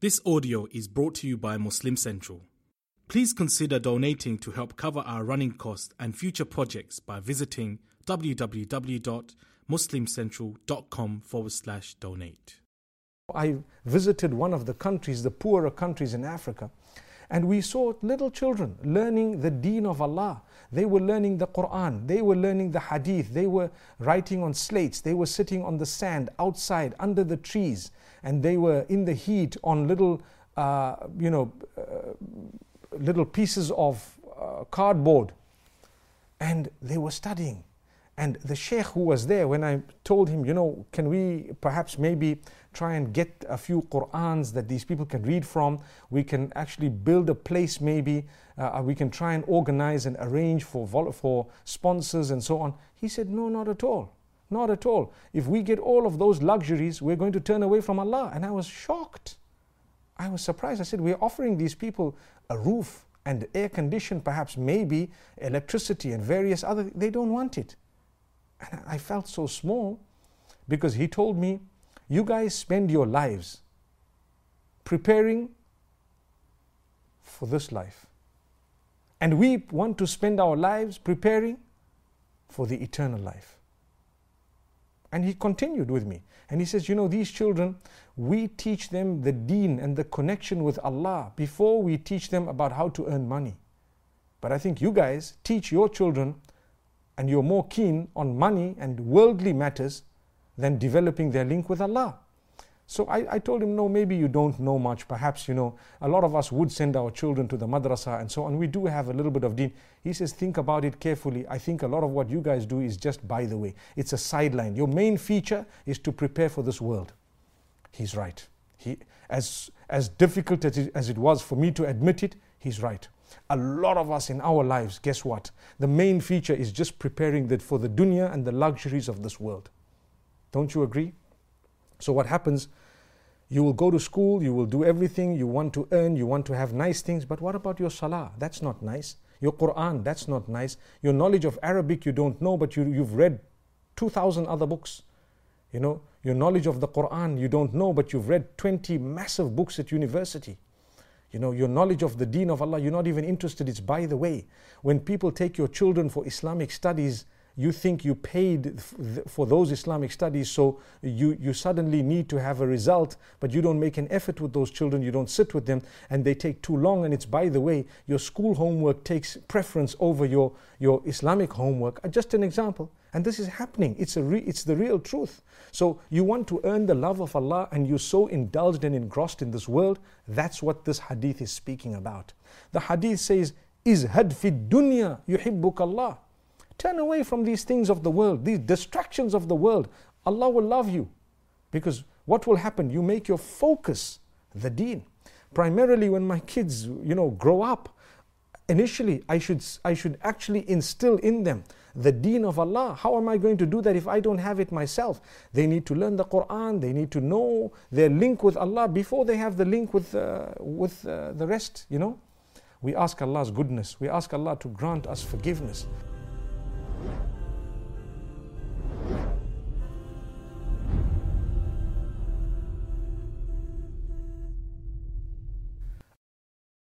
This audio is brought to you by Muslim Central. Please consider donating to help cover our running costs and future projects by visiting www.muslimcentral.com forward slash donate. I visited one of the countries, the poorer countries in Africa, and we saw little children learning the deen of Allah. They were learning the Quran, they were learning the hadith, they were writing on slates, they were sitting on the sand outside under the trees, and they were in the heat on little, uh, you know, uh, little pieces of uh, cardboard. And they were studying. And the sheikh who was there, when I told him, you know, can we perhaps maybe try and get a few Qur'ans that these people can read from? We can actually build a place maybe. Uh, we can try and organize and arrange for, for sponsors and so on. He said, no, not at all. Not at all. If we get all of those luxuries, we're going to turn away from Allah. And I was shocked. I was surprised. I said, We're offering these people a roof and air condition, perhaps maybe electricity and various other. They don't want it. And I felt so small because he told me, You guys spend your lives preparing for this life. And we want to spend our lives preparing for the eternal life. And he continued with me. And he says, You know, these children, we teach them the deen and the connection with Allah before we teach them about how to earn money. But I think you guys teach your children and you're more keen on money and worldly matters than developing their link with Allah. So I, I, told him, no, maybe you don't know much. Perhaps, you know, a lot of us would send our children to the madrasa and so on. We do have a little bit of deen. He says, think about it carefully. I think a lot of what you guys do is just by the way. It's a sideline. Your main feature is to prepare for this world. He's right. He, as, as difficult as it, as it was for me to admit it, he's right. A lot of us in our lives, guess what? The main feature is just preparing that for the dunya and the luxuries of this world. Don't you agree? So what happens? You will go to school, you will do everything, you want to earn, you want to have nice things, but what about your salah? That's not nice. Your Quran, that's not nice. Your knowledge of Arabic, you don't know, but you, you've read 2,000 other books. You know, your knowledge of the Quran, you don't know, but you've read 20 massive books at university. You know, your knowledge of the deen of Allah, you're not even interested. It's by the way. When people take your children for Islamic studies, you think you paid for those Islamic studies, so you, you suddenly need to have a result, but you don't make an effort with those children, you don't sit with them, and they take too long. And it's by the way, your school homework takes preference over your, your Islamic homework. Uh, just an example. And this is happening. It's, a re- it's the real truth. So you want to earn the love of Allah and you're so indulged and engrossed in this world. That's what this hadith is speaking about. The hadith says, Izhad fi dunya yuhibbuk Allah. Turn away from these things of the world, these distractions of the world. Allah will love you. Because what will happen? You make your focus the deen. Primarily when my kids, you know, grow up, initially I should, I should actually instill in them the deen of Allah. How am I going to do that if I don't have it myself? They need to learn the Quran, they need to know their link with Allah before they have the link with, uh, with uh, the rest, you know. We ask Allah's goodness, we ask Allah to grant us forgiveness.